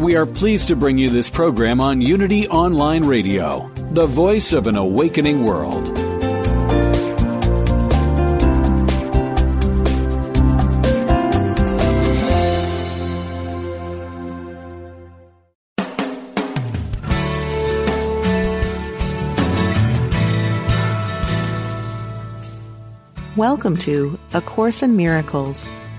We are pleased to bring you this program on Unity Online Radio, the voice of an awakening world. Welcome to A Course in Miracles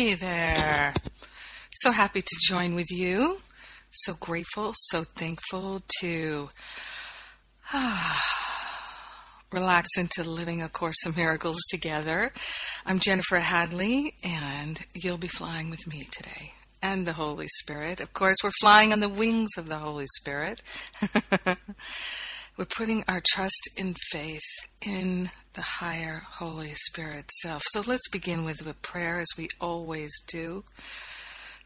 Hey there. So happy to join with you. So grateful, so thankful to relax into living a course of miracles together. I'm Jennifer Hadley, and you'll be flying with me today. And the Holy Spirit. Of course, we're flying on the wings of the Holy Spirit. we're putting our trust in faith in the higher Holy Spirit self. So let's begin with a prayer as we always do.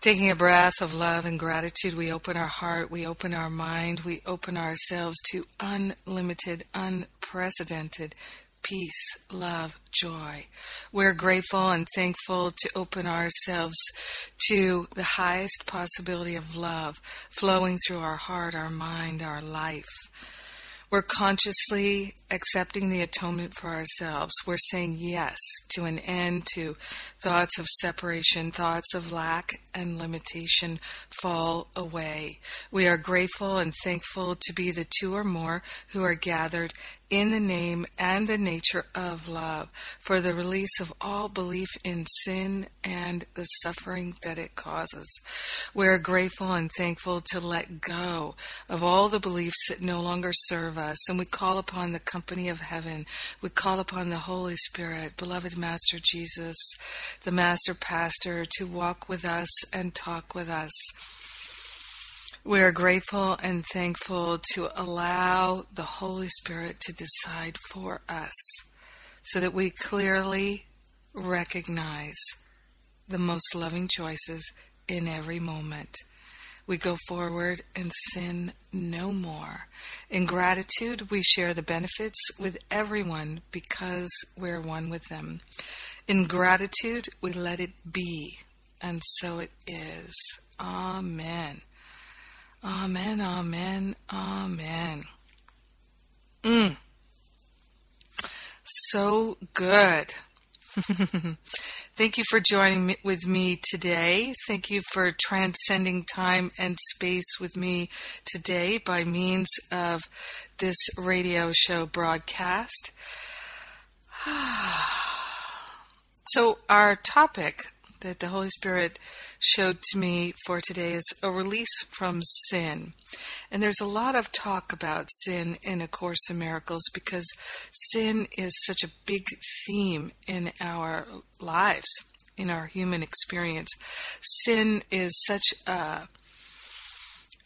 Taking a breath of love and gratitude, we open our heart, we open our mind, we open ourselves to unlimited, unprecedented peace, love, joy. We're grateful and thankful to open ourselves to the highest possibility of love flowing through our heart, our mind, our life. We're consciously accepting the atonement for ourselves. We're saying yes to an end to thoughts of separation, thoughts of lack and limitation fall away. We are grateful and thankful to be the two or more who are gathered in the name and the nature of love for the release of all belief in sin and the suffering that it causes. We're grateful and thankful to let go of all the beliefs that no longer serve us, and we call upon the company of heaven. We call upon the Holy Spirit, beloved Master Jesus, the Master Pastor, to walk with us and talk with us. We are grateful and thankful to allow the Holy Spirit to decide for us so that we clearly recognize the most loving choices in every moment. We go forward and sin no more. In gratitude, we share the benefits with everyone because we're one with them. In gratitude, we let it be, and so it is. Amen. Amen, amen, amen. Mm. So good. Thank you for joining me, with me today. Thank you for transcending time and space with me today by means of this radio show broadcast. so, our topic that the Holy Spirit showed to me for today is a release from sin. And there's a lot of talk about sin in A Course in Miracles because sin is such a big theme in our lives, in our human experience. Sin is such a,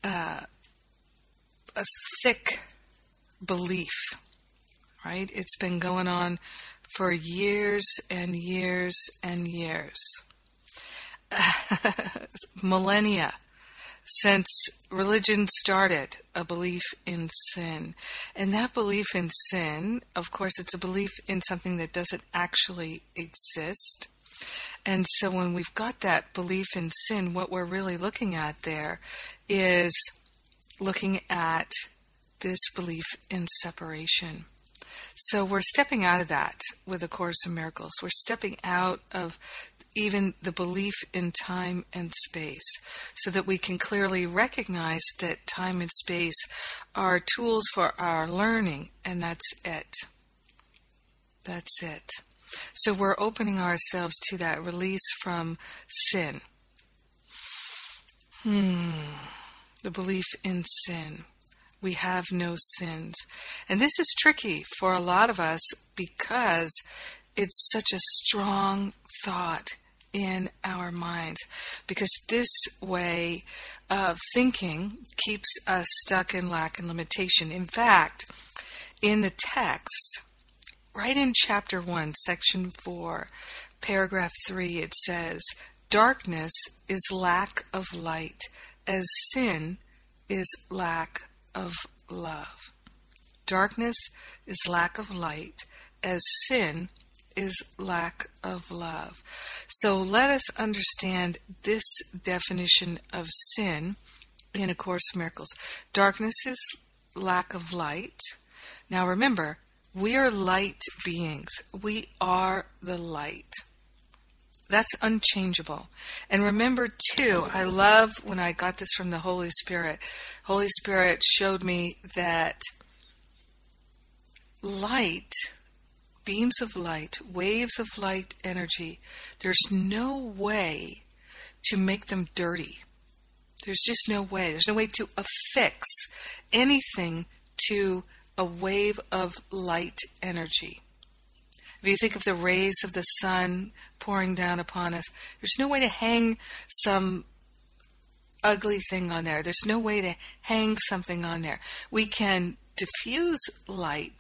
a, a thick belief, right? It's been going on for years and years and years. millennia since religion started a belief in sin. And that belief in sin, of course, it's a belief in something that doesn't actually exist. And so when we've got that belief in sin, what we're really looking at there is looking at this belief in separation. So we're stepping out of that with A Course in Miracles. We're stepping out of even the belief in time and space so that we can clearly recognize that time and space are tools for our learning, and that's it. That's it. So we're opening ourselves to that release from sin. Hmm. The belief in sin. We have no sins. And this is tricky for a lot of us because it's such a strong thought in our minds because this way of thinking keeps us stuck in lack and limitation. In fact, in the text, right in chapter 1, section 4, paragraph 3, it says, Darkness is lack of light, as sin is lack of love. Darkness is lack of light, as sin is lack of love. So let us understand this definition of sin in A Course in Miracles. Darkness is lack of light. Now remember, we are light beings. We are the light. That's unchangeable. And remember, too, I love when I got this from the Holy Spirit. Holy Spirit showed me that light beams of light, waves of light energy, there's no way to make them dirty. There's just no way. There's no way to affix anything to a wave of light energy. If you think of the rays of the sun pouring down upon us, there's no way to hang some ugly thing on there. There's no way to hang something on there. We can diffuse light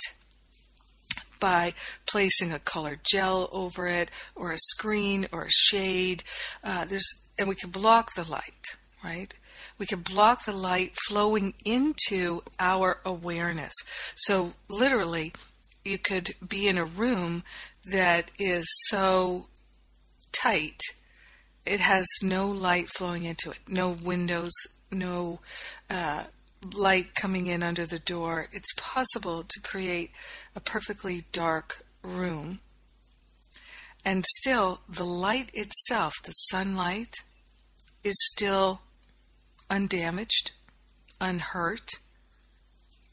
by placing a colored gel over it or a screen or a shade. Uh, there's and we can block the light, right? We can block the light flowing into our awareness. So literally, you could be in a room that is so tight it has no light flowing into it, no windows, no uh, light coming in under the door, it's possible to create a perfectly dark room. And still, the light itself, the sunlight, is still undamaged, unhurt,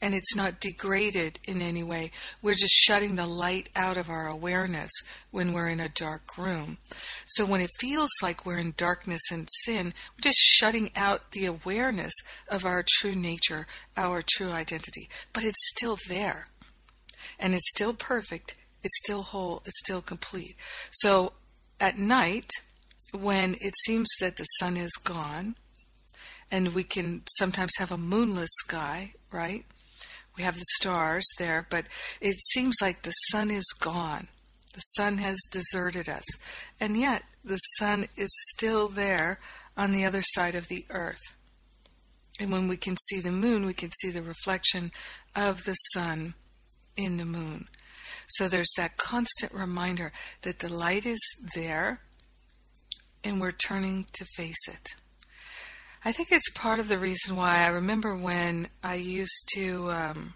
and it's not degraded in any way. We're just shutting the light out of our awareness when we're in a dark room. So when it feels like we're in darkness and sin, we're just shutting out the awareness of our true nature, our true identity. But it's still there. And it's still perfect, it's still whole, it's still complete. So at night, when it seems that the sun is gone, and we can sometimes have a moonless sky, right? We have the stars there, but it seems like the sun is gone. The sun has deserted us. And yet, the sun is still there on the other side of the earth. And when we can see the moon, we can see the reflection of the sun in the moon. So there's that constant reminder that the light is there and we're turning to face it. I think it's part of the reason why I remember when I used to um,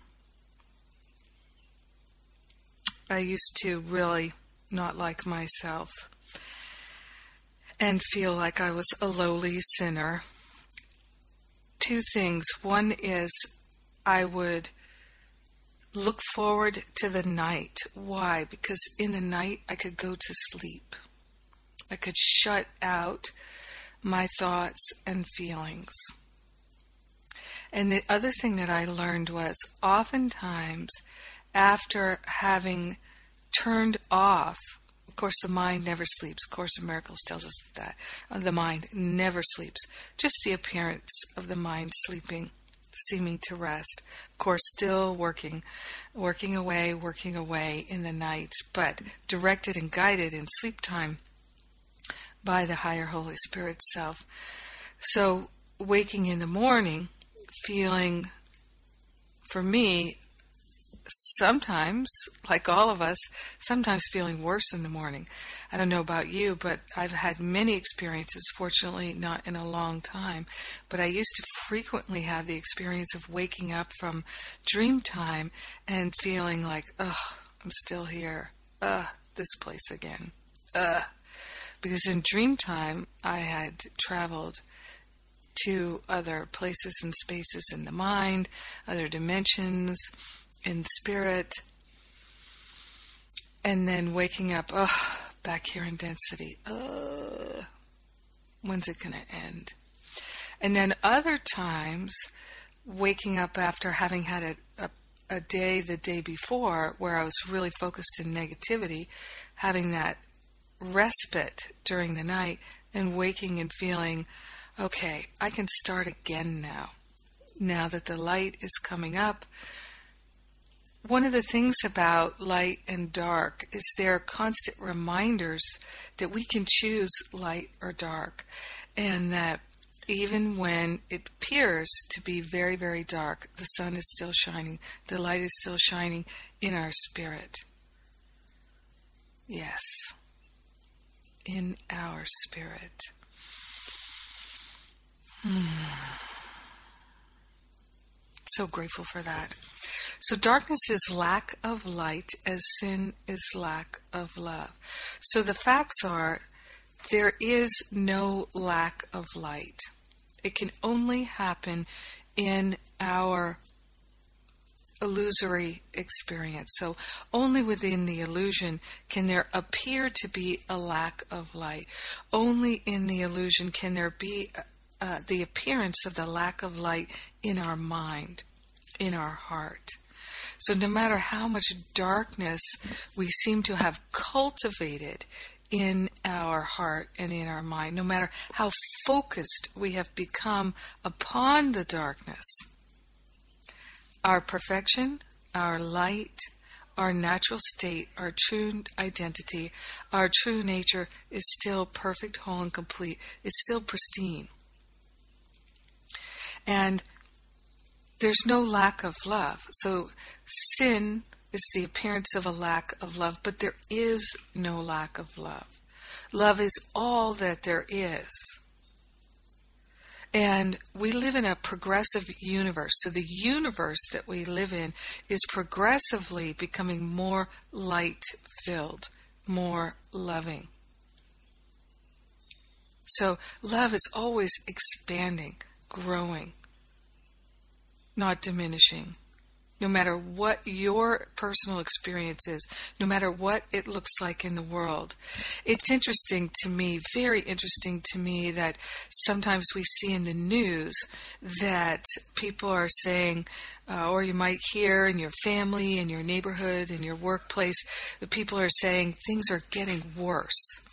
I used to really not like myself and feel like I was a lowly sinner. Two things. One is I would look forward to the night. Why? Because in the night I could go to sleep. I could shut out my thoughts and feelings. And the other thing that I learned was oftentimes after having turned off, of course, the mind never sleeps. Course in Miracles tells us that uh, the mind never sleeps. Just the appearance of the mind sleeping, seeming to rest. Of course, still working, working away, working away in the night, but directed and guided in sleep time by the higher Holy Spirit self. So waking in the morning feeling, for me, sometimes, like all of us, sometimes feeling worse in the morning. I don't know about you, but I've had many experiences, fortunately not in a long time, but I used to frequently have the experience of waking up from dream time and feeling like, ugh, I'm still here. Ugh, this place again. Ugh. Because in dream time, I had traveled to other places and spaces in the mind, other dimensions, in spirit, and then waking up, oh, back here in density. Uh, when's it going to end? And then other times, waking up after having had a, a, a day the day before where I was really focused in negativity, having that respite during the night, and waking and feeling, okay, I can start again now. Now that the light is coming up, one of the things about light and dark is they're constant reminders that we can choose light or dark, and that even when it appears to be very, very dark, the sun is still shining, the light is still shining in our spirit. Yes, in our spirit. Hmm. So grateful for that. So darkness is lack of light as sin is lack of love. So the facts are there is no lack of light. It can only happen in our illusory experience. So only within the illusion can there appear to be a lack of light. Only in the illusion can there be uh, the appearance of the lack of light in our mind, in our heart. So, no matter how much darkness we seem to have cultivated in our heart and in our mind, no matter how focused we have become upon the darkness, our perfection, our light, our natural state, our true identity, our true nature is still perfect, whole, and complete. It's still pristine. And there's no lack of love. So sin is the appearance of a lack of love, but there is no lack of love. Love is all that there is. And we live in a progressive universe. So the universe that we live in is progressively becoming more light filled, more loving. So love is always expanding, growing not diminishing. No matter what your personal experience is, no matter what it looks like in the world. It's interesting to me, very interesting to me, that sometimes we see in the news that people are saying, uh, or you might hear in your family, in your neighborhood, in your workplace, that people are saying things are getting worse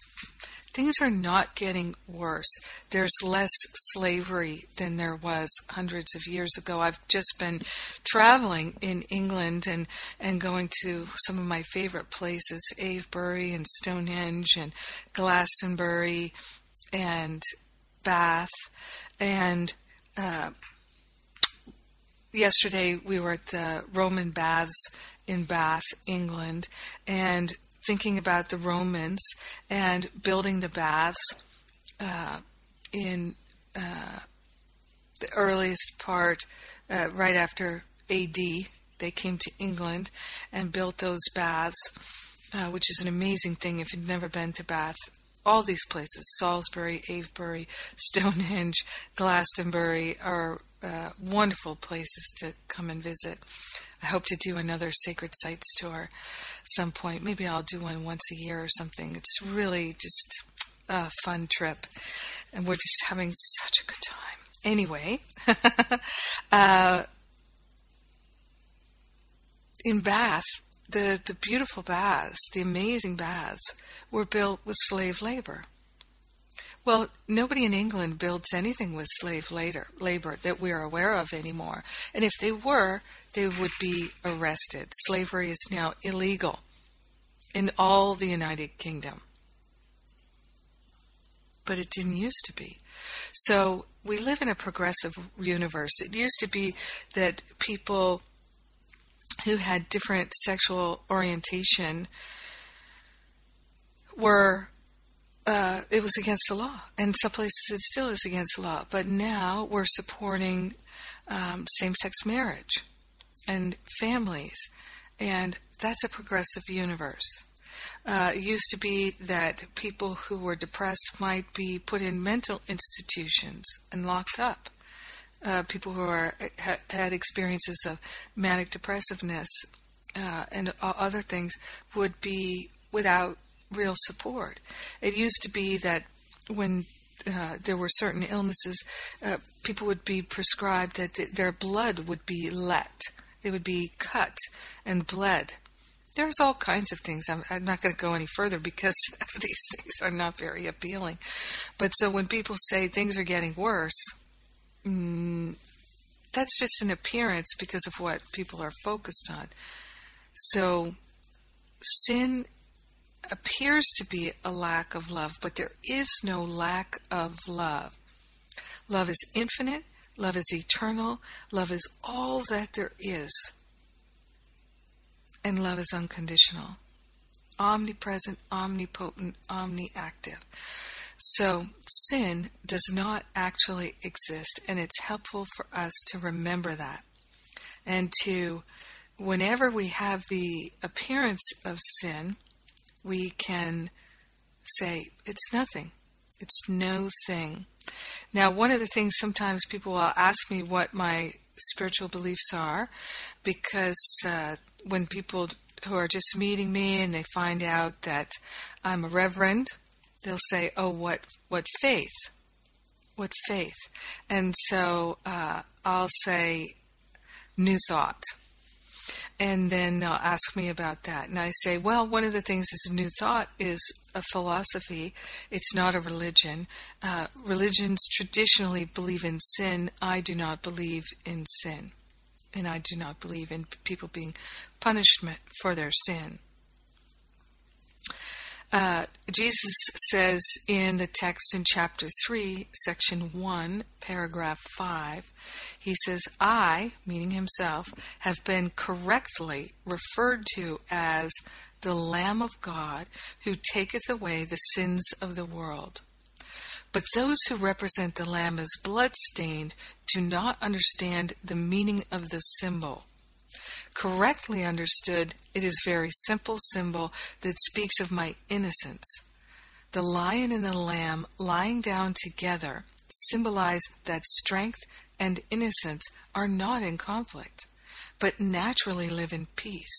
things are not getting worse. There's less slavery than there was hundreds of years ago. I've just been traveling in England and, and going to some of my favorite places, Avebury and Stonehenge and Glastonbury and Bath. And uh, yesterday we were at the Roman Baths in Bath, England, and thinking about the Romans and building the baths uh, in uh, the earliest part, uh, right after AD. They came to England and built those baths, uh, which is an amazing thing if you've never been to Bath. All these places, Salisbury, Avebury, Stonehenge, Glastonbury, are uh, wonderful places to come and visit. I hope to do another sacred sites tour some point. Maybe I'll do one once a year or something. It's really just a fun trip, and we're just having such a good time. Anyway, uh, in Bath, the, the beautiful baths, the amazing baths, were built with slave labor. Well, nobody in England builds anything with slave labor, labor that we're aware of anymore. And if they were, they would be arrested. Slavery is now illegal in all the United Kingdom. But it didn't used to be. So we live in a progressive universe. It used to be that people who had different sexual orientation were uh, it was against the law, and some places it still is against the law. But now we're supporting um, same-sex marriage and families, and that's a progressive universe. Uh, it used to be that people who were depressed might be put in mental institutions and locked up. Uh, people who are ha, had experiences of manic depressiveness uh, and other things would be without real support. It used to be that when uh, there were certain illnesses, uh, people would be prescribed that th- their blood would be let. They would be cut and bled there's all kinds of things. I'm, I'm not going to go any further because these things are not very appealing. But so when people say things are getting worse, mm, that's just an appearance because of what people are focused on. So sin appears to be a lack of love, but there is no lack of love. Love is infinite, love is eternal, love is all that there is and love is unconditional, omnipresent, omnipotent, omniactive. So, sin does not actually exist, and it's helpful for us to remember that. And to, whenever we have the appearance of sin, we can say, it's nothing, it's no thing. Now, one of the things sometimes people will ask me what my spiritual beliefs are because uh, when people who are just meeting me and they find out that I'm a reverend, they'll say, "Oh, what what faith? What faith?" And so uh, I'll say, "New thought." And then they'll ask me about that. And I say, well, one of the things is New Thought is a philosophy. It's not a religion. Uh, religions traditionally believe in sin. I do not believe in sin and I do not believe in people being punished for their sin. Uh, Jesus says in the text in chapter 3, section 1, paragraph 5, he says, I, meaning himself, have been correctly referred to as the Lamb of God who taketh away the sins of the world. But those who represent the Lamb as blood-stained do not understand the meaning of the symbol. Correctly understood, it is a very simple symbol that speaks of my innocence. The lion and the lamb lying down together symbolize that strength and innocence are not in conflict, but naturally live in peace.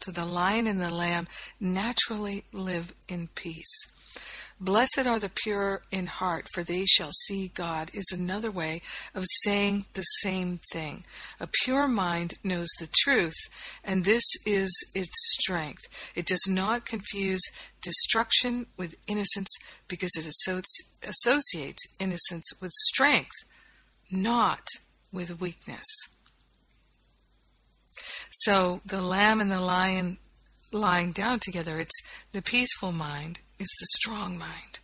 So the lion and the lamb naturally live in peace. Blessed are the pure in heart, for they shall see God, is another way of saying the same thing. A pure mind knows the truth, and this is its strength. It does not confuse destruction with innocence because it associates innocence with strength, not with weakness. So the lamb and the lion lying down together, it's the peaceful mind is the strong mind.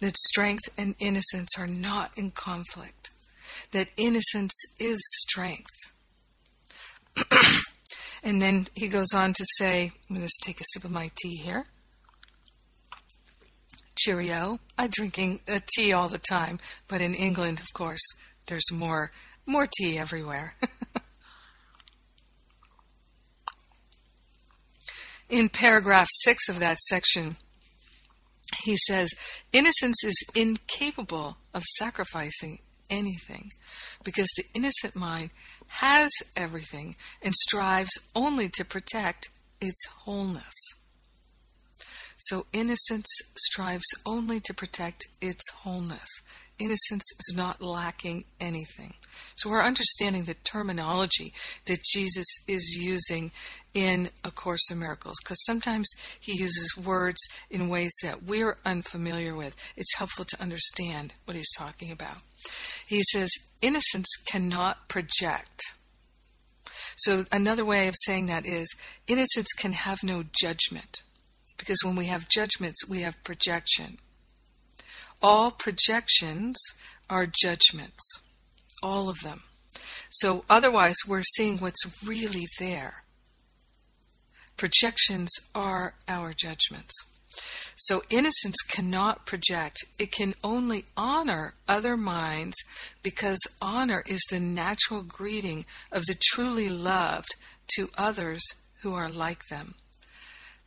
That strength and innocence are not in conflict. That innocence is strength. and then he goes on to say, I'm going to take a sip of my tea here. Cheerio. I'm drinking tea all the time, but in England, of course, there's more more tea everywhere. in paragraph six of that section, he says, innocence is incapable of sacrificing anything because the innocent mind has everything and strives only to protect its wholeness. So innocence strives only to protect its wholeness. Innocence is not lacking anything. So we're understanding the terminology that Jesus is using in A Course in Miracles because sometimes he uses words in ways that we're unfamiliar with. It's helpful to understand what he's talking about. He says, innocence cannot project. So another way of saying that is innocence can have no judgment because when we have judgments, we have projection. All projections are judgments, all of them. So otherwise, we're seeing what's really there. Projections are our judgments. So innocence cannot project. It can only honor other minds because honor is the natural greeting of the truly loved to others who are like them.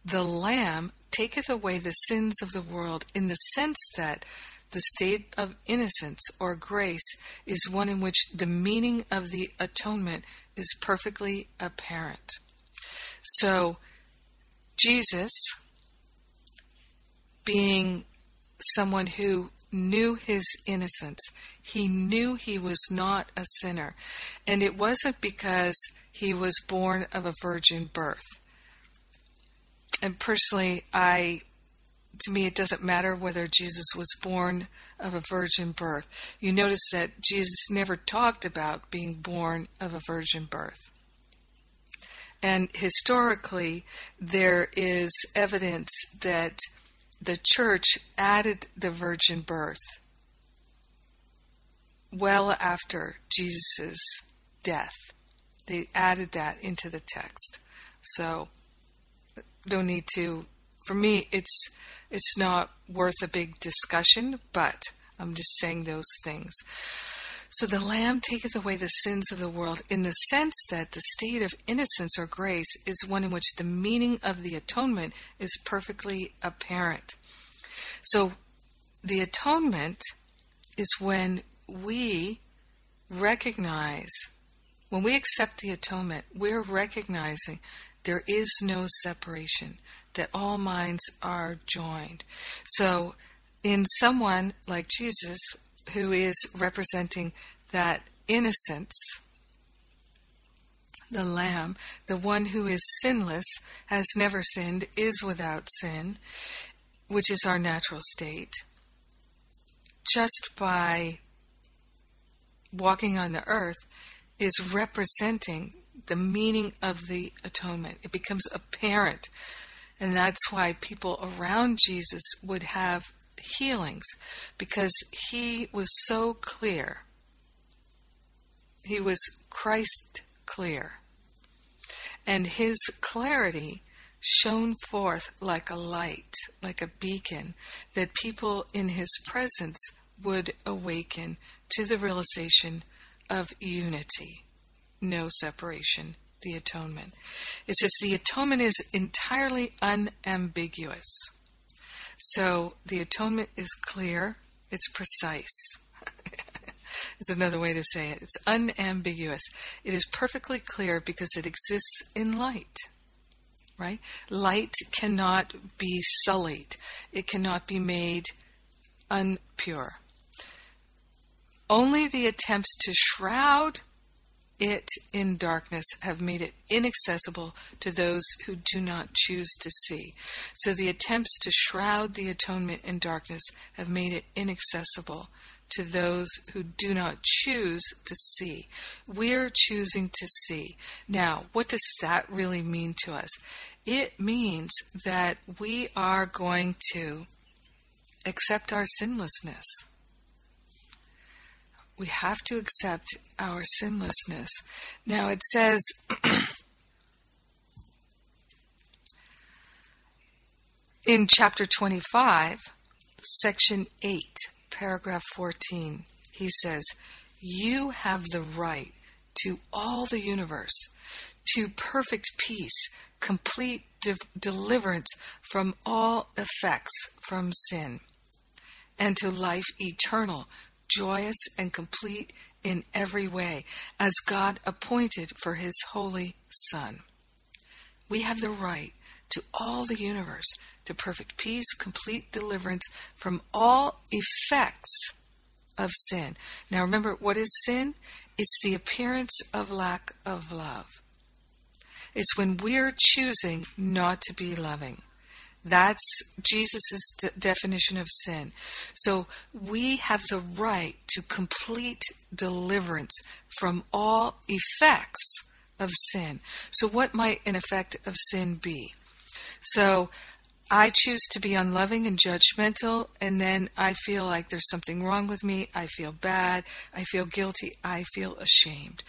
The Lamb taketh away the sins of the world in the sense that the state of innocence or grace is one in which the meaning of the atonement is perfectly apparent. So, Jesus, being someone who knew his innocence, he knew he was not a sinner. And it wasn't because he was born of a virgin birth. And personally, I to me, it doesn't matter whether Jesus was born of a virgin birth. You notice that Jesus never talked about being born of a virgin birth. And historically, there is evidence that the church added the virgin birth well after Jesus' death. They added that into the text. So, don't need to. For me, it's it's not worth a big discussion, but I'm just saying those things. So the Lamb taketh away the sins of the world in the sense that the state of innocence or grace is one in which the meaning of the atonement is perfectly apparent. So the atonement is when we recognize, when we accept the atonement, we're recognizing there is no separation, that all minds are joined. So, in someone like Jesus, who is representing that innocence, the Lamb, the one who is sinless, has never sinned, is without sin, which is our natural state, just by walking on the earth, is representing the meaning of the atonement. It becomes apparent. And that's why people around Jesus would have healings because he was so clear. He was Christ clear. And his clarity shone forth like a light, like a beacon, that people in his presence would awaken to the realization of unity no separation, the atonement. It says the atonement is entirely unambiguous. So the atonement is clear, it's precise. is another way to say it. It's unambiguous. It is perfectly clear because it exists in light. Right? Light cannot be sullied. It cannot be made unpure. Only the attempts to shroud it in darkness have made it inaccessible to those who do not choose to see. So the attempts to shroud the atonement in darkness have made it inaccessible to those who do not choose to see. We're choosing to see. Now, what does that really mean to us? It means that we are going to accept our sinlessness we have to accept our sinlessness. Now it says, in chapter 25, section 8, paragraph 14, he says, You have the right to all the universe, to perfect peace, complete de- deliverance from all effects from sin, and to life eternal joyous and complete in every way, as God appointed for His holy Son. We have the right to all the universe, to perfect peace, complete deliverance from all effects of sin. Now remember, what is sin? It's the appearance of lack of love. It's when we're choosing not to be loving. That's Jesus' de- definition of sin. So we have the right to complete deliverance from all effects of sin. So, what might an effect of sin be? So, I choose to be unloving and judgmental, and then I feel like there's something wrong with me. I feel bad. I feel guilty. I feel ashamed.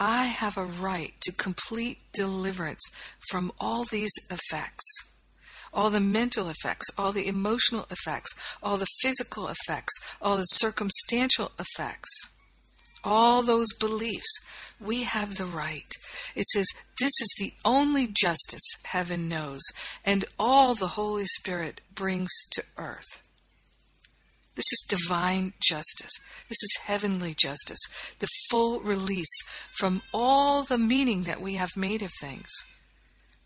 I have a right to complete deliverance from all these effects all the mental effects, all the emotional effects, all the physical effects, all the circumstantial effects, all those beliefs. We have the right. It says, This is the only justice heaven knows, and all the Holy Spirit brings to earth. This is divine justice. This is heavenly justice, the full release from all the meaning that we have made of things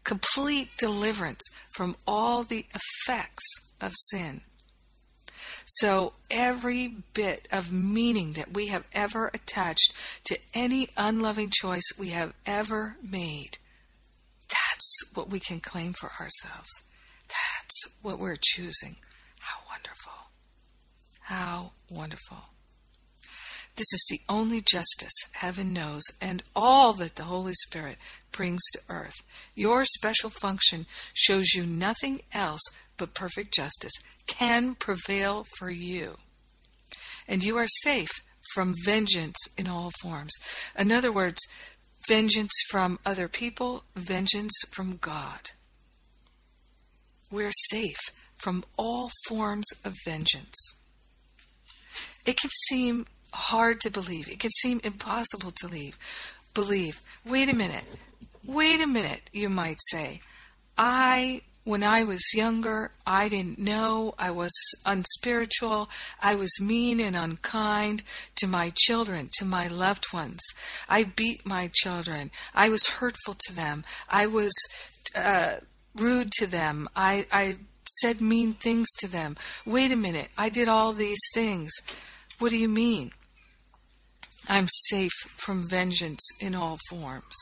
complete deliverance from all the effects of sin. So, every bit of meaning that we have ever attached to any unloving choice we have ever made, that's what we can claim for ourselves. That's what we're choosing. How wonderful! How wonderful. This is the only justice heaven knows and all that the Holy Spirit brings to earth. Your special function shows you nothing else but perfect justice can prevail for you. And you are safe from vengeance in all forms. In other words, vengeance from other people, vengeance from God. We're safe from all forms of vengeance. It can seem hard to believe. It can seem impossible to leave. Believe. Wait a minute. Wait a minute, you might say. I, when I was younger, I didn't know. I was unspiritual. I was mean and unkind to my children, to my loved ones. I beat my children. I was hurtful to them. I was uh, rude to them. I, I said mean things to them. Wait a minute. I did all these things. What do you mean? I'm safe from vengeance in all forms.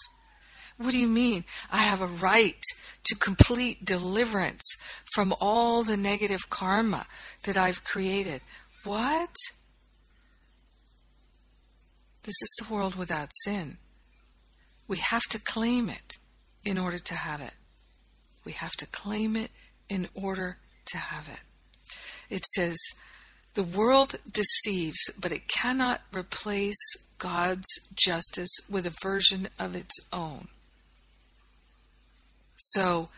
What do you mean? I have a right to complete deliverance from all the negative karma that I've created. What? This is the world without sin. We have to claim it in order to have it. We have to claim it in order to have it. It says, the world deceives, but it cannot replace God's justice with a version of its own. So,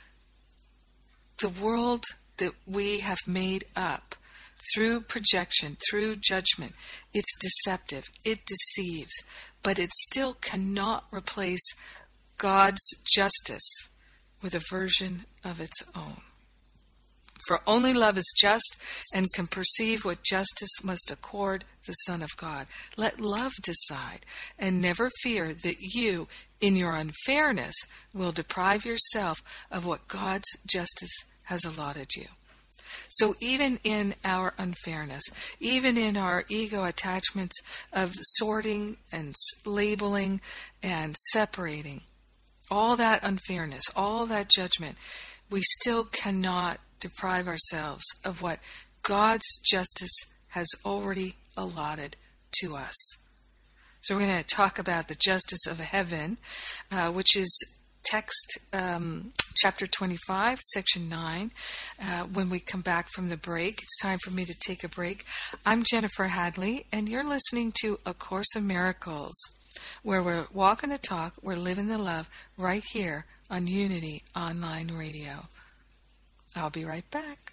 the world that we have made up through projection, through judgment, it's deceptive, it deceives, but it still cannot replace God's justice with a version of its own. For only love is just and can perceive what justice must accord the Son of God. Let love decide, and never fear that you, in your unfairness, will deprive yourself of what God's justice has allotted you. So, even in our unfairness, even in our ego attachments of sorting and labeling and separating, all that unfairness, all that judgment, we still cannot deprive ourselves of what God's justice has already allotted to us. So we're going to talk about the justice of heaven, uh, which is text um, chapter 25, section 9, uh, when we come back from the break. It's time for me to take a break. I'm Jennifer Hadley, and you're listening to A Course in Miracles, where we're walking the talk, we're living the love right here on Unity Online Radio. I'll be right back.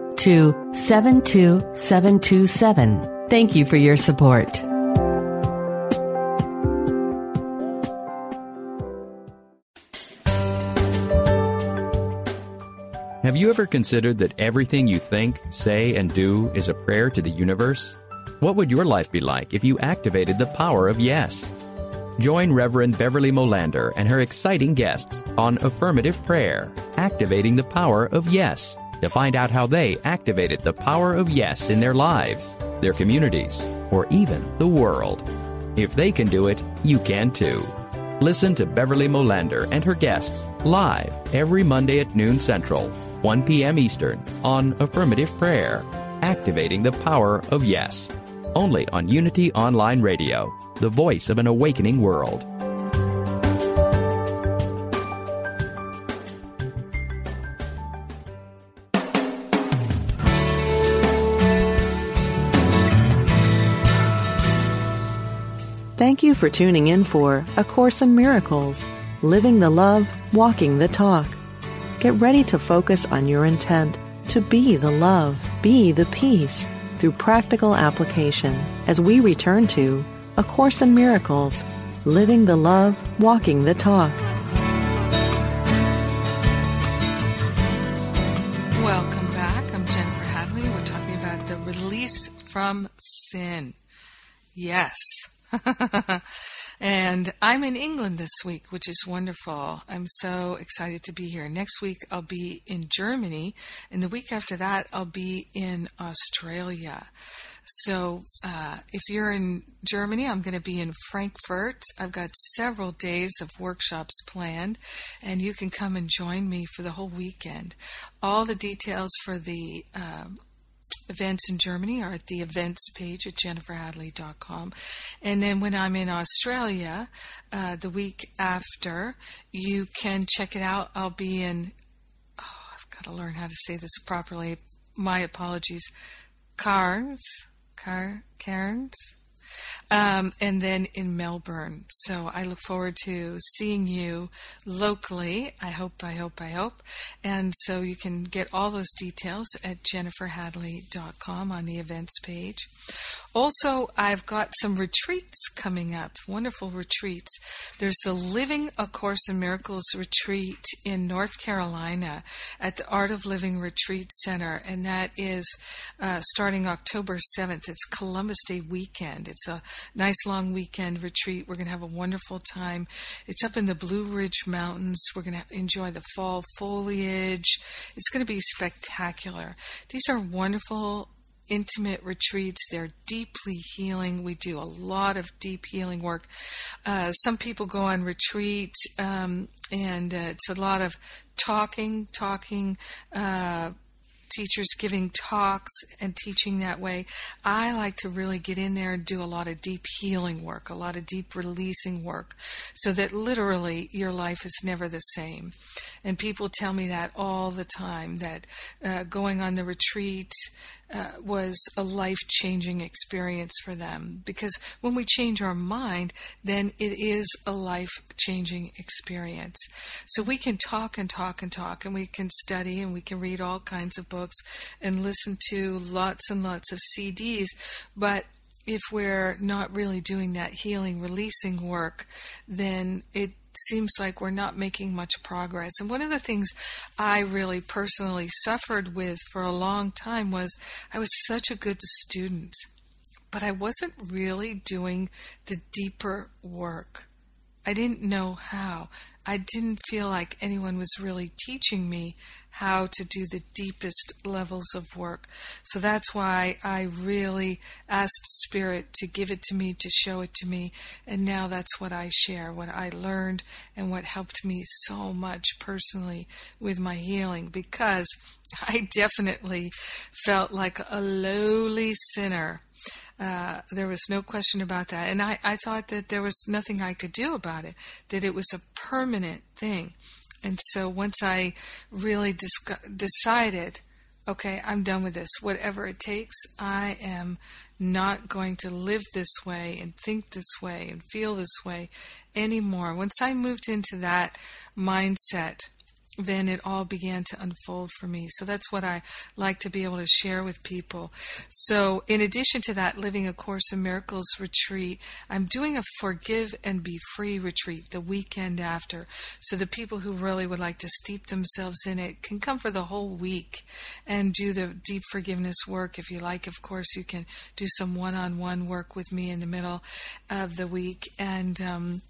to 72727. Thank you for your support. Have you ever considered that everything you think, say, and do is a prayer to the universe? What would your life be like if you activated the power of yes? Join Reverend Beverly Molander and her exciting guests on Affirmative Prayer, Activating the Power of Yes, to find out how they activated the power of yes in their lives, their communities, or even the world. If they can do it, you can too. Listen to Beverly Molander and her guests live every Monday at noon Central, 1 p.m. Eastern on Affirmative Prayer, Activating the Power of Yes only on Unity Online Radio, the voice of an awakening world. Thank you for tuning in for A Course in Miracles Living the Love, Walking the Talk. Get ready to focus on your intent to be the love, be the peace through practical application as we return to A Course in Miracles Living the Love, Walking the Talk. Welcome back. I'm Jennifer Hadley. We're talking about the release from sin. Yes. And I'm in England this week, which is wonderful. I'm so excited to be here. Next week, I'll be in Germany, and the week after that, I'll be in Australia. So, uh, if you're in Germany, I'm going to be in Frankfurt. I've got several days of workshops planned, and you can come and join me for the whole weekend. All the details for the um, events in Germany are at the events page at jenniferhadley.com. And then when I'm in Australia, uh, the week after, you can check it out. I'll be in, oh, I've got to learn how to say this properly. My apologies. Cairns, Car, Cairns, um, and then in Melbourne. So I look forward to seeing you locally. I hope, I hope, I hope. And so you can get all those details at jenniferhadley.com on the events page. Also, I've got some retreats coming up, wonderful retreats. There's the Living A Course in Miracles retreat in North Carolina at the Art of Living Retreat Center, and that is uh, starting October 7th. It's Columbus Day weekend. It's a nice long weekend retreat. We're going to have a wonderful time. It's up in the Blue Ridge Mountains. We're going to enjoy the fall foliage. It's going to be spectacular. These are wonderful intimate retreats. They're deeply healing. We do a lot of deep healing work. Uh, some people go on retreat, um, and uh, it's a lot of talking, talking, uh, teachers giving talks and teaching that way. I like to really get in there and do a lot of deep healing work, a lot of deep releasing work, so that literally your life is never the same. And people tell me that all the time that uh, going on the retreat uh, was a life changing experience for them. Because when we change our mind, then it is a life changing experience. So we can talk and talk and talk, and we can study and we can read all kinds of books and listen to lots and lots of CDs. But if we're not really doing that healing, releasing work, then it seems like we're not making much progress. And one of the things I really personally suffered with for a long time was I was such a good student, but I wasn't really doing the deeper work. I didn't know how. I didn't feel like anyone was really teaching me how to do the deepest levels of work. So that's why I really asked Spirit to give it to me, to show it to me. And now that's what I share, what I learned and what helped me so much personally with my healing because I definitely felt like a lowly sinner uh, there was no question about that. And I, I thought that there was nothing I could do about it, that it was a permanent thing. And so once I really dis- decided, okay, I'm done with this. Whatever it takes, I am not going to live this way and think this way and feel this way anymore. Once I moved into that mindset, then it all began to unfold for me. So that's what I like to be able to share with people. So, in addition to that Living A Course in Miracles retreat, I'm doing a Forgive and Be Free retreat the weekend after. So, the people who really would like to steep themselves in it can come for the whole week and do the deep forgiveness work. If you like, of course, you can do some one on one work with me in the middle of the week. And um,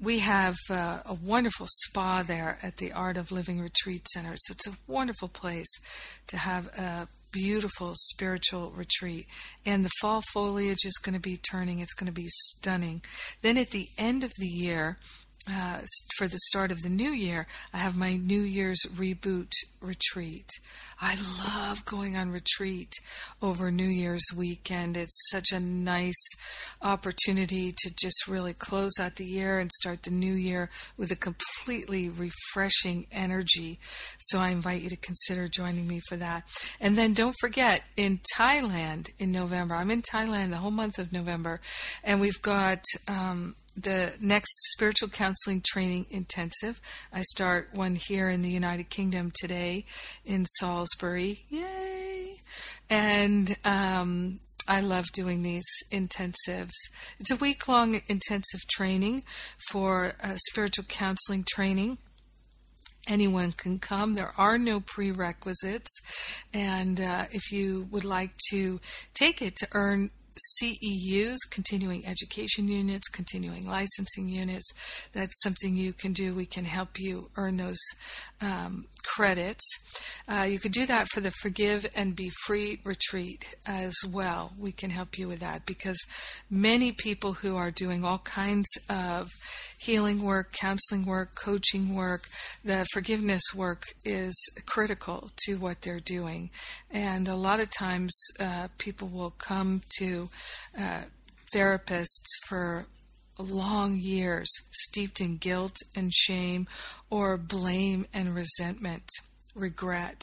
we have uh, a wonderful spa there at the Art of Living Retreat Center. So it's a wonderful place to have a beautiful spiritual retreat. And the fall foliage is going to be turning, it's going to be stunning. Then at the end of the year, uh, for the start of the new year, I have my New Year's reboot retreat. I love going on retreat over New Year's weekend. It's such a nice opportunity to just really close out the year and start the new year with a completely refreshing energy. So I invite you to consider joining me for that. And then don't forget, in Thailand in November, I'm in Thailand the whole month of November, and we've got um, the next spiritual counseling training intensive. I start one here in the United Kingdom today in Salisbury. Yay! And um, I love doing these intensives. It's a week long intensive training for uh, spiritual counseling training. Anyone can come. There are no prerequisites. And uh, if you would like to take it to earn CEUs, continuing education units, continuing licensing units. That's something you can do. We can help you earn those um, credits. Uh, you could do that for the Forgive and Be Free retreat as well. We can help you with that because many people who are doing all kinds of healing work, counseling work, coaching work, the forgiveness work is critical to what they're doing. And a lot of times uh, people will come to uh, therapists for long years steeped in guilt and shame or blame and resentment, regret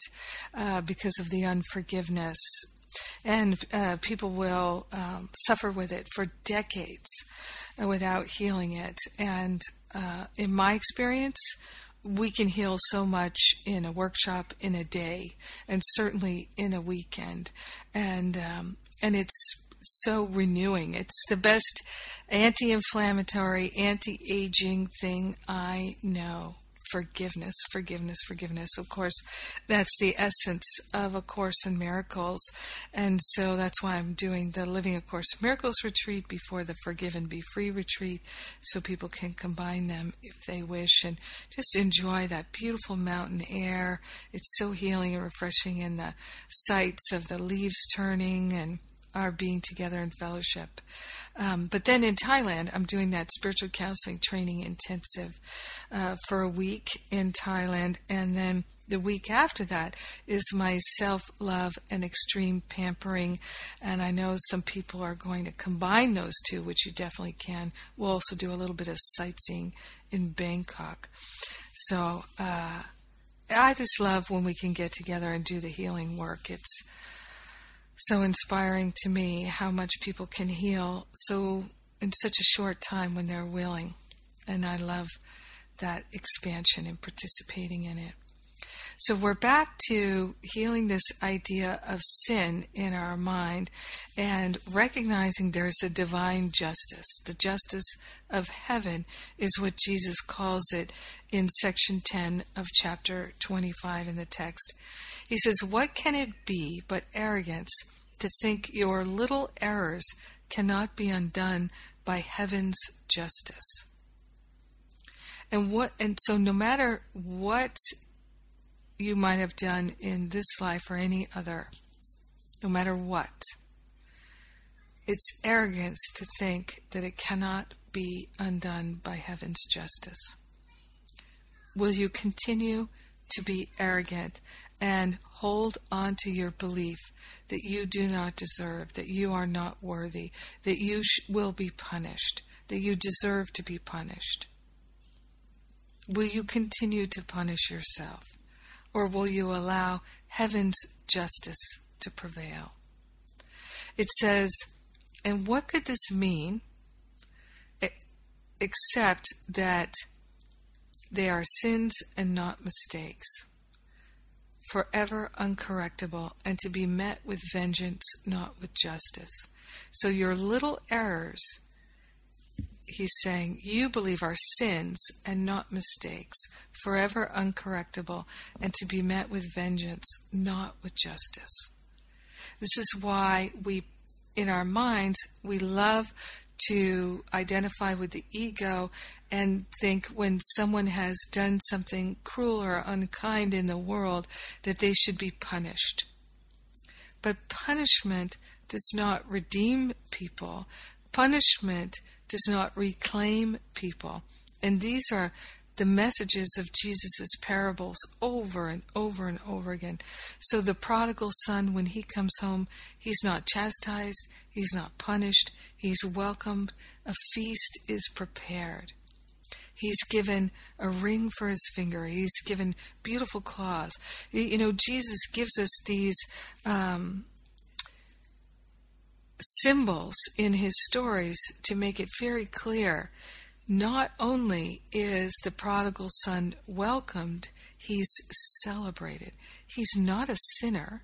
uh, because of the unforgiveness. And uh, people will um, suffer with it for decades without healing it. And uh, in my experience, we can heal so much in a workshop in a day, and certainly in a weekend, and um, and it's so renewing. It's the best anti-inflammatory, anti-aging thing I know forgiveness, forgiveness, forgiveness. Of course, that's the essence of A Course in Miracles. And so that's why I'm doing the Living A Course in Miracles retreat before the Forgive and Be Free retreat so people can combine them if they wish and just enjoy that beautiful mountain air. It's so healing and refreshing in the sights of the leaves turning and our being together in fellowship. Um, but then in Thailand, I'm doing that spiritual counseling training intensive uh, for a week in Thailand, and then the week after that is my self love and extreme pampering. And I know some people are going to combine those two, which you definitely can. We'll also do a little bit of sightseeing in Bangkok. So uh, I just love when we can get together and do the healing work. It's so inspiring to me how much people can heal so in such a short time when they're willing. And I love that expansion and participating in it. So we're back to healing this idea of sin in our mind and recognizing there's a divine justice. The justice of heaven is what Jesus calls it in section 10 of chapter 25 in the text. He says, What can it be but arrogance to think your little errors cannot be undone by heaven's justice? And what and so no matter what you might have done in this life or any other, no matter what, it's arrogance to think that it cannot be undone by heaven's justice. Will you continue to be arrogant and hold on to your belief that you do not deserve, that you are not worthy, that you sh- will be punished, that you deserve to be punished? Will you continue to punish yourself? or will you allow heaven's justice to prevail? It says, and what could this mean except that they are sins and not mistakes, forever uncorrectable, and to be met with vengeance, not with justice. So your little errors, he's saying, you believe are sins and not mistakes, forever uncorrectable, and to be met with vengeance, not with justice. This is why we, in our minds, we love to identify with the ego and think when someone has done something cruel or unkind in the world that they should be punished. But punishment does not redeem people. Punishment does not reclaim people. And these are the messages of Jesus' parables over and over and over again. So the prodigal son, when he comes home, he's not chastised, he's not punished, he's welcomed, a feast is prepared. He's given a ring for his finger. He's given beautiful claws. You know, Jesus gives us these um, symbols in his stories to make it very clear not only is the prodigal son welcomed, he's celebrated. He's not a sinner,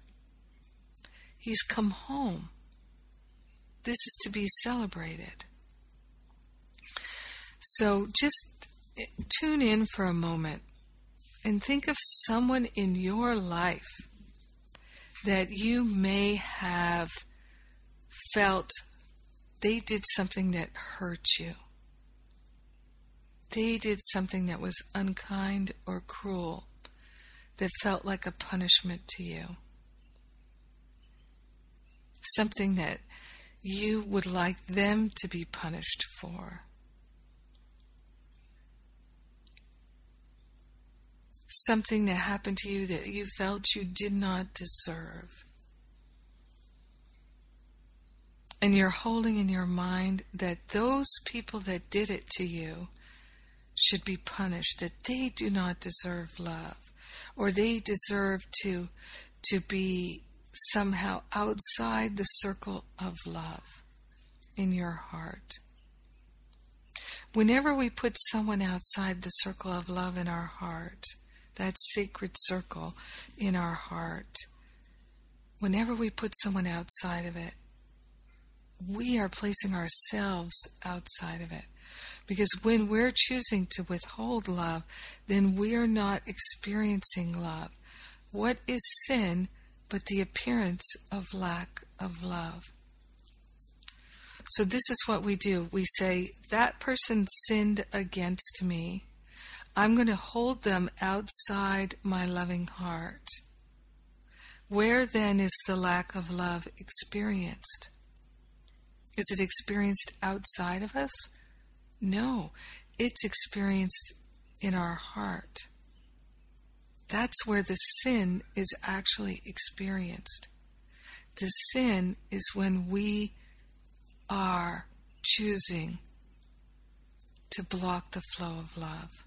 he's come home. This is to be celebrated. So just tune in for a moment and think of someone in your life that you may have felt they did something that hurt you they did something that was unkind or cruel, that felt like a punishment to you. Something that you would like them to be punished for. Something that happened to you that you felt you did not deserve. And you're holding in your mind that those people that did it to you should be punished, that they do not deserve love, or they deserve to, to be somehow outside the circle of love in your heart. Whenever we put someone outside the circle of love in our heart, that sacred circle in our heart, whenever we put someone outside of it, we are placing ourselves outside of it. Because when we're choosing to withhold love, then we're not experiencing love. What is sin but the appearance of lack of love? So, this is what we do. We say, That person sinned against me. I'm going to hold them outside my loving heart. Where then is the lack of love experienced? Is it experienced outside of us? No, it's experienced in our heart. That's where the sin is actually experienced. The sin is when we are choosing to block the flow of love.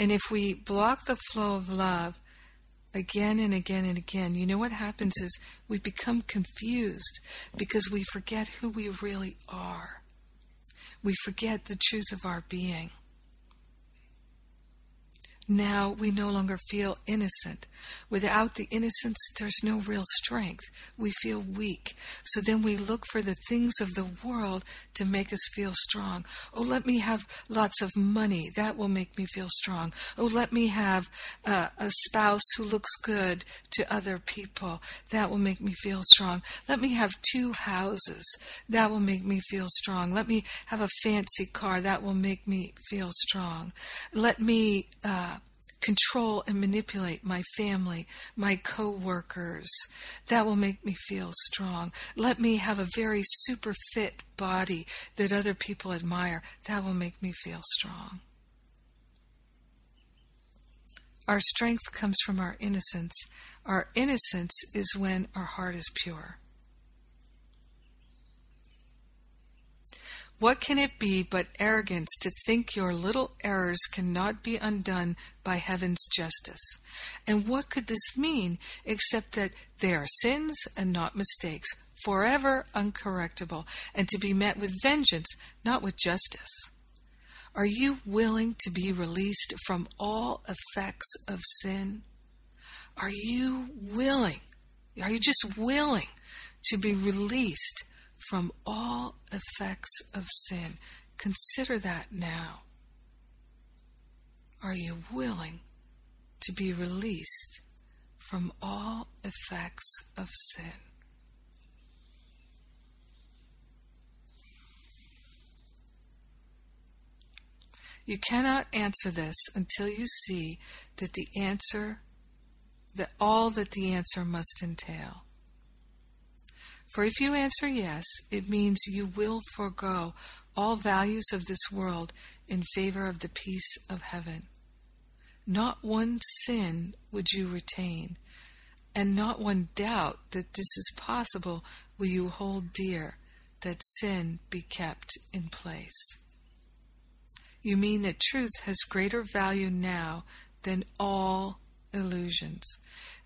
And if we block the flow of love again and again and again, you know what happens is we become confused because we forget who we really are we forget the truth of our being. Now we no longer feel innocent. Without the innocence, there's no real strength. We feel weak. So then we look for the things of the world to make us feel strong. Oh, let me have lots of money. That will make me feel strong. Oh, let me have uh, a spouse who looks good to other people. That will make me feel strong. Let me have two houses. That will make me feel strong. Let me have a fancy car. That will make me feel strong. Let me. Uh, control and manipulate my family, my co-workers. That will make me feel strong. Let me have a very super fit body that other people admire. That will make me feel strong. Our strength comes from our innocence. Our innocence is when our heart is pure. What can it be but arrogance to think your little errors cannot be undone by heaven's justice? And what could this mean except that they are sins and not mistakes, forever uncorrectable, and to be met with vengeance, not with justice? Are you willing to be released from all effects of sin? Are you willing? Are you just willing to be released from all effects of sin. Consider that now. Are you willing to be released from all effects of sin? You cannot answer this until you see that the answer, that all that the answer must entail. For if you answer yes, it means you will forego all values of this world in favor of the peace of heaven. Not one sin would you retain, and not one doubt that this is possible will you hold dear that sin be kept in place. You mean that truth has greater value now than all illusions,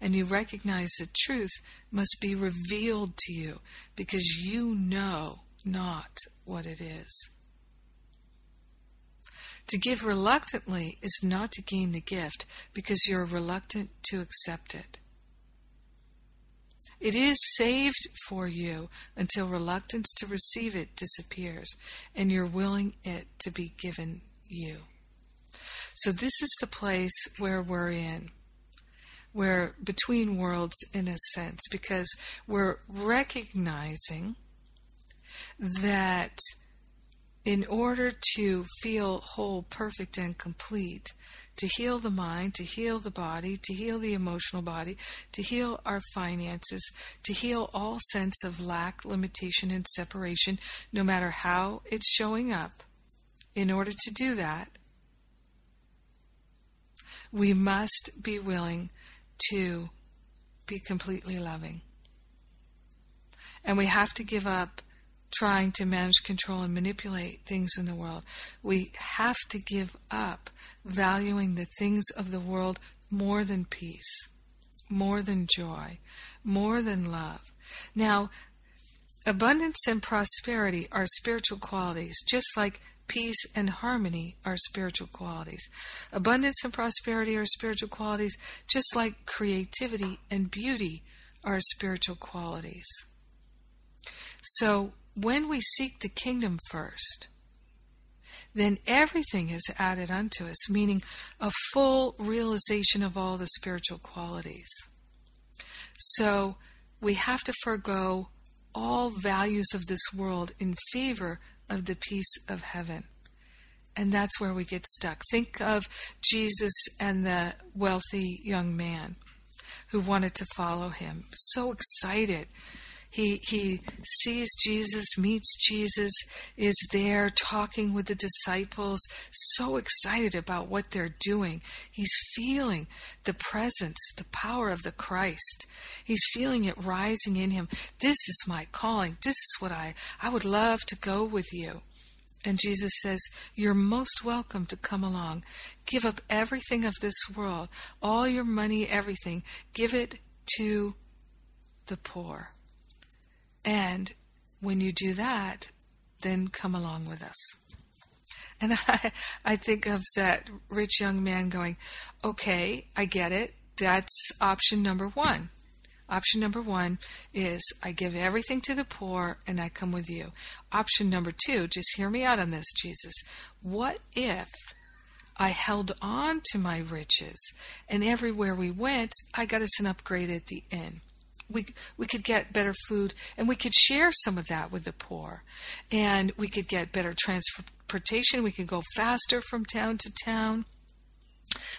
and you recognize that truth must be revealed to you because you know not what it is. To give reluctantly is not to gain the gift because you're reluctant to accept it. It is saved for you until reluctance to receive it disappears and you're willing it to be given you. So, this is the place where we're in we're between worlds in a sense because we're recognizing that in order to feel whole, perfect, and complete, to heal the mind, to heal the body, to heal the emotional body, to heal our finances, to heal all sense of lack, limitation, and separation, no matter how it's showing up, in order to do that, we must be willing to be completely loving. And we have to give up trying to manage, control, and manipulate things in the world. We have to give up valuing the things of the world more than peace, more than joy, more than love. Now, abundance and prosperity are spiritual qualities, just like peace, and harmony are spiritual qualities. Abundance and prosperity are spiritual qualities, just like creativity and beauty are spiritual qualities. So, when we seek the kingdom first, then everything is added unto us, meaning a full realization of all the spiritual qualities. So, we have to forego all values of this world in favor of the peace of heaven. And that's where we get stuck. Think of Jesus and the wealthy young man who wanted to follow him. So excited. He, he sees Jesus, meets Jesus, is there talking with the disciples, so excited about what they're doing. He's feeling the presence, the power of the Christ. He's feeling it rising in him. This is my calling. This is what I, I would love to go with you. And Jesus says, You're most welcome to come along. Give up everything of this world, all your money, everything. Give it to the poor. And when you do that, then come along with us. And I, I think of that rich young man going, okay, I get it. That's option number one. Option number one is I give everything to the poor and I come with you. Option number two, just hear me out on this, Jesus. What if I held on to my riches and everywhere we went, I got us an upgrade at the inn? We we could get better food and we could share some of that with the poor. And we could get better transportation. We could go faster from town to town.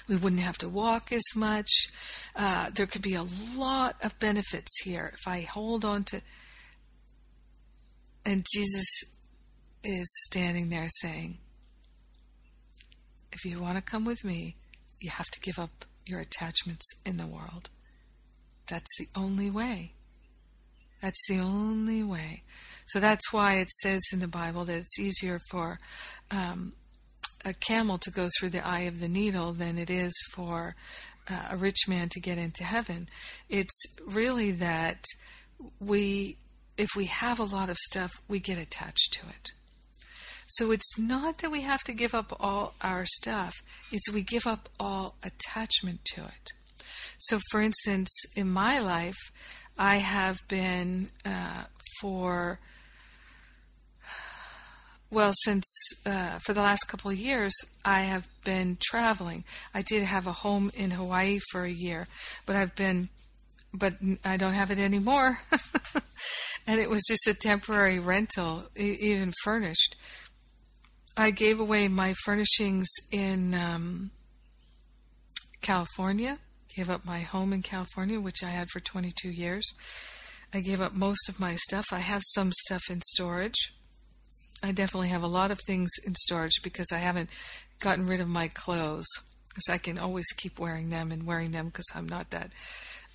We wouldn't have to walk as much. Uh, there could be a lot of benefits here if i hold on to and jesus is standing there saying if you want to come with me you have to give up your attachments in the world that's the only way. That's the only way. So that's why it says in the Bible that it's easier for um, a camel to go through the eye of the needle than it is for uh, a rich man to get into heaven. It's really that we, if we have a lot of stuff, we get attached to it. So it's not that we have to give up all our stuff, it's we give up all attachment to it. So, for instance, in my life, I have been uh, for well, since uh, for the last couple of years, I have been traveling. I did have a home in Hawaii for a year, but I've been, but I don't have it anymore. and it was just a temporary rental, even furnished. I gave away my furnishings in um, California, gave up my home in California, which I had for 22 years. I gave up most of my stuff. I have some stuff in storage. I definitely have a lot of things in storage because I haven't gotten rid of my clothes. Because I can always keep wearing them and wearing them because I'm not that.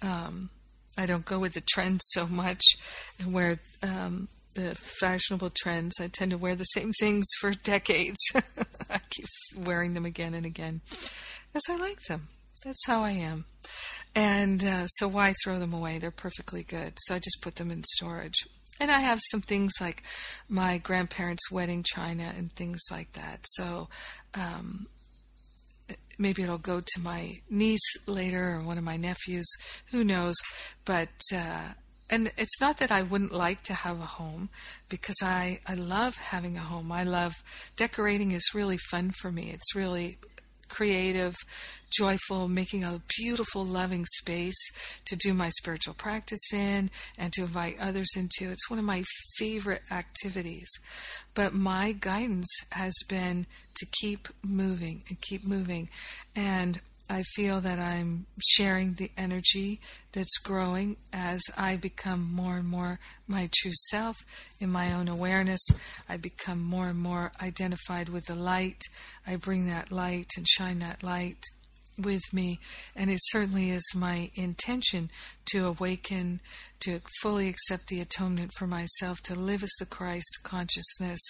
Um, I don't go with the trends so much and wear um, the fashionable trends. I tend to wear the same things for decades. I keep wearing them again and again as I like them. That's how I am. And uh, so why throw them away? They're perfectly good. So I just put them in storage. And I have some things like my grandparents' wedding china and things like that. So um, maybe it'll go to my niece later or one of my nephews. Who knows? But uh, and it's not that I wouldn't like to have a home because I, I love having a home. I love decorating is really fun for me. It's really creative, joyful, making a beautiful, loving space to do my spiritual practice in and to invite others into. It's one of my favorite activities. But my guidance has been to keep moving and keep moving. And I feel that I'm sharing the energy that's growing as I become more and more my true self in my own awareness. I become more and more identified with the light. I bring that light and shine that light with me. And it certainly is my intention to awaken, to fully accept the atonement for myself, to live as the Christ consciousness,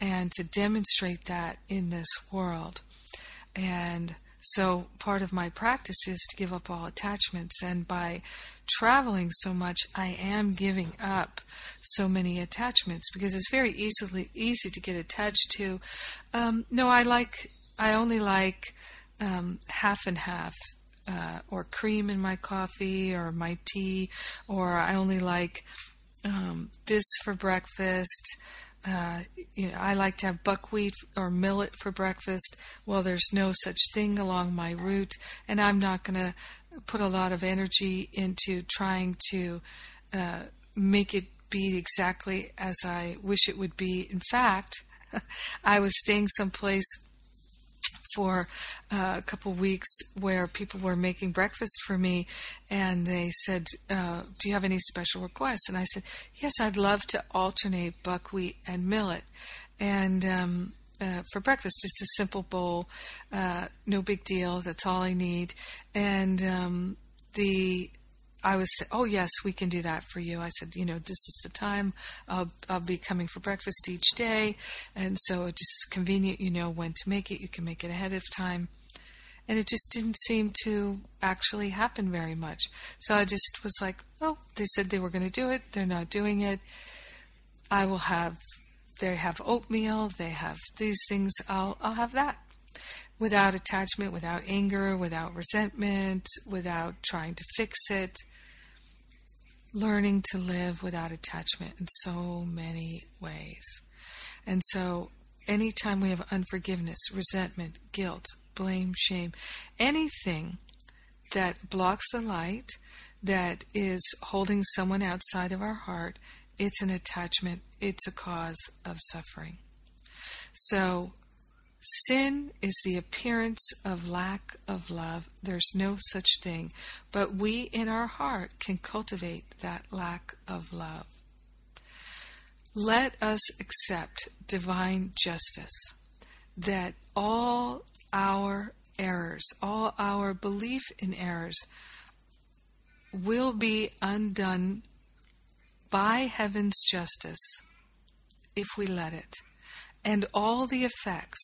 and to demonstrate that in this world. And so part of my practice is to give up all attachments. And by traveling so much, I am giving up so many attachments because it's very easily easy to get attached to. Um, no, I like. I only like um, half and half. Uh, or cream in my coffee or my tea, or I only like um, this for breakfast. Uh, you know, I like to have buckwheat or millet for breakfast. Well, there's no such thing along my route, and I'm not going to put a lot of energy into trying to uh, make it be exactly as I wish it would be. In fact, I was staying someplace for uh, a couple weeks where people were making breakfast for me and they said, uh, Do you have any special requests? And I said, Yes, I'd love to alternate buckwheat and millet. And um, uh, for breakfast, just a simple bowl, uh, no big deal. That's all I need. And um, the I was, oh yes, we can do that for you. I said, you know, this is the time I'll, I'll be coming for breakfast each day, and so it's just convenient. You know when to make it. You can make it ahead of time, and it just didn't seem to actually happen very much. So I just was like, oh, they said they were going to do it. They're not doing it. I will have. They have oatmeal. They have these things. I'll I'll have that without attachment, without anger, without resentment, without trying to fix it learning to live without attachment in so many ways. And so, anytime we have unforgiveness, resentment, guilt, blame, shame, anything that blocks the light, that is holding someone outside of our heart, it's an attachment, it's a cause of suffering. So, Sin is the appearance of lack of love. There's no such thing. But we in our heart can cultivate that lack of love. Let us accept divine justice that all our errors, all our belief in errors, will be undone by heaven's justice if we let it. And all the effects,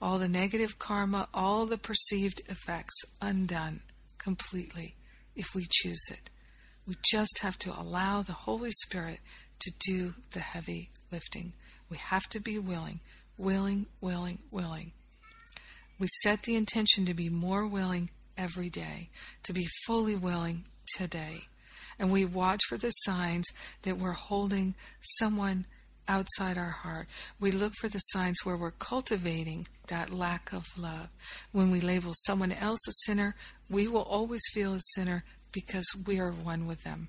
all the negative karma, all the perceived effects undone completely if we choose it. We just have to allow the Holy Spirit to do the heavy lifting. We have to be willing, willing, willing, willing. We set the intention to be more willing every day, to be fully willing today. And we watch for the signs that we're holding someone outside our heart. We look for the signs where we're cultivating that lack of love. When we label someone else a sinner, we will always feel a sinner because we are one with them.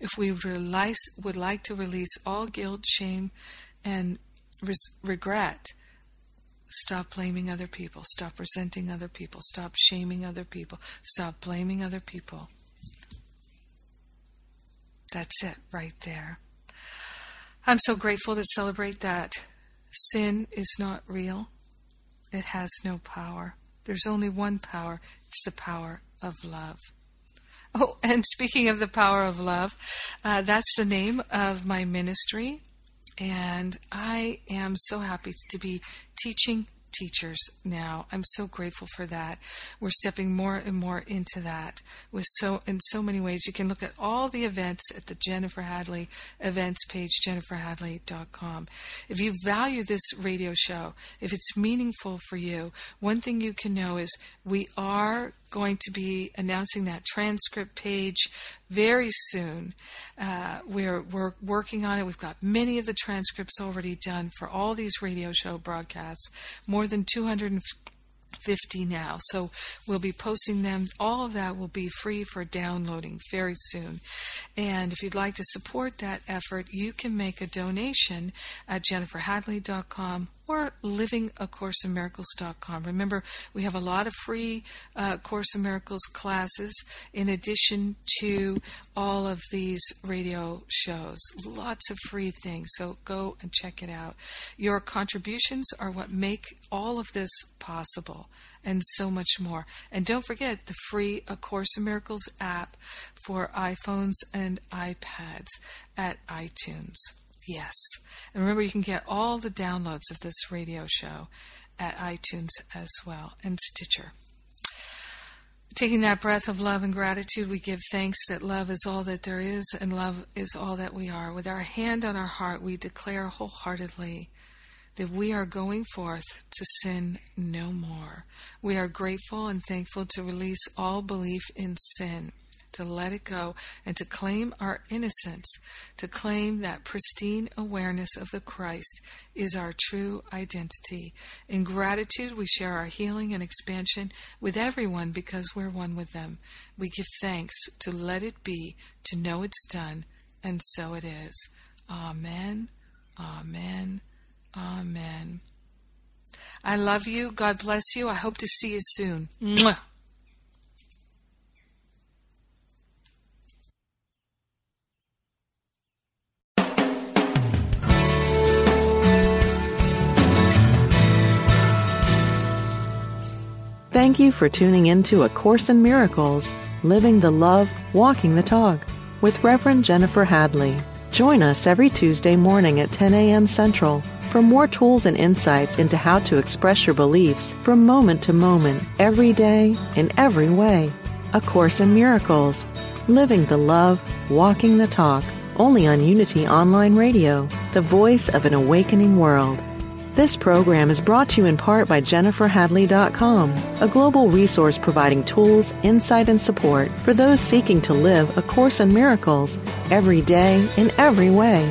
If we would like to release all guilt, shame, and res- regret, stop blaming other people, stop resenting other people, stop shaming other people, stop blaming other people. That's it right there. I'm so grateful to celebrate that sin is not real. It has no power. There's only one power. It's the power of love. Oh, and speaking of the power of love, uh, that's the name of my ministry. And I am so happy to be teaching teachers now. I'm so grateful for that. We're stepping more and more into that with so in so many ways. You can look at all the events at the Jennifer Hadley events page, jenniferhadley.com. If you value this radio show, if it's meaningful for you, one thing you can know is we are going to be announcing that transcript page very soon. Uh, we're, we're working on it. We've got many of the transcripts already done for all these radio show broadcasts, more than 250 50 now. So we'll be posting them. All of that will be free for downloading very soon. And if you'd like to support that effort, you can make a donation at jenniferhadley.com or livingacourseinmiracles.com. Remember, we have a lot of free uh, Course in Miracles classes in addition to all of these radio shows. Lots of free things. So go and check it out. Your contributions are what make all of this possible and so much more. And don't forget the free A Course in Miracles app for iPhones and iPads at iTunes. Yes. And remember, you can get all the downloads of this radio show at iTunes as well and Stitcher. Taking that breath of love and gratitude, we give thanks that love is all that there is and love is all that we are. With our hand on our heart, we declare wholeheartedly that we are going forth to sin no more. We are grateful and thankful to release all belief in sin, to let it go, and to claim our innocence, to claim that pristine awareness of the Christ is our true identity. In gratitude, we share our healing and expansion with everyone because we're one with them. We give thanks to let it be, to know it's done, and so it is. Amen. Amen. Amen. I love you. God bless you. I hope to see you soon. Mwah. Thank you for tuning in to A Course in Miracles, Living the Love, Walking the Talk with Reverend Jennifer Hadley. Join us every Tuesday morning at 10 a.m. Central for more tools and insights into how to express your beliefs from moment to moment, every day, in every way. A Course in Miracles. Living the Love, Walking the Talk. Only on Unity Online Radio, the voice of an awakening world. This program is brought to you in part by JenniferHadley.com, a global resource providing tools, insight, and support for those seeking to live a Course in Miracles every day in every way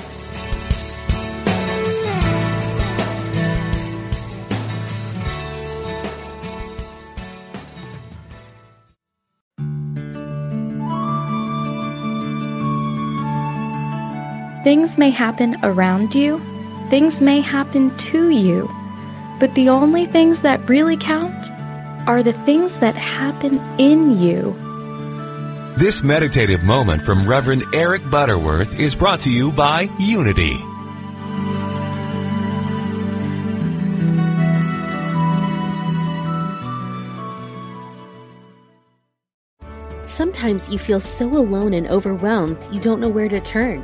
Things may happen around you, things may happen to you, but the only things that really count are the things that happen in you. This meditative moment from Reverend Eric Butterworth is brought to you by Unity. Sometimes you feel so alone and overwhelmed you don't know where to turn.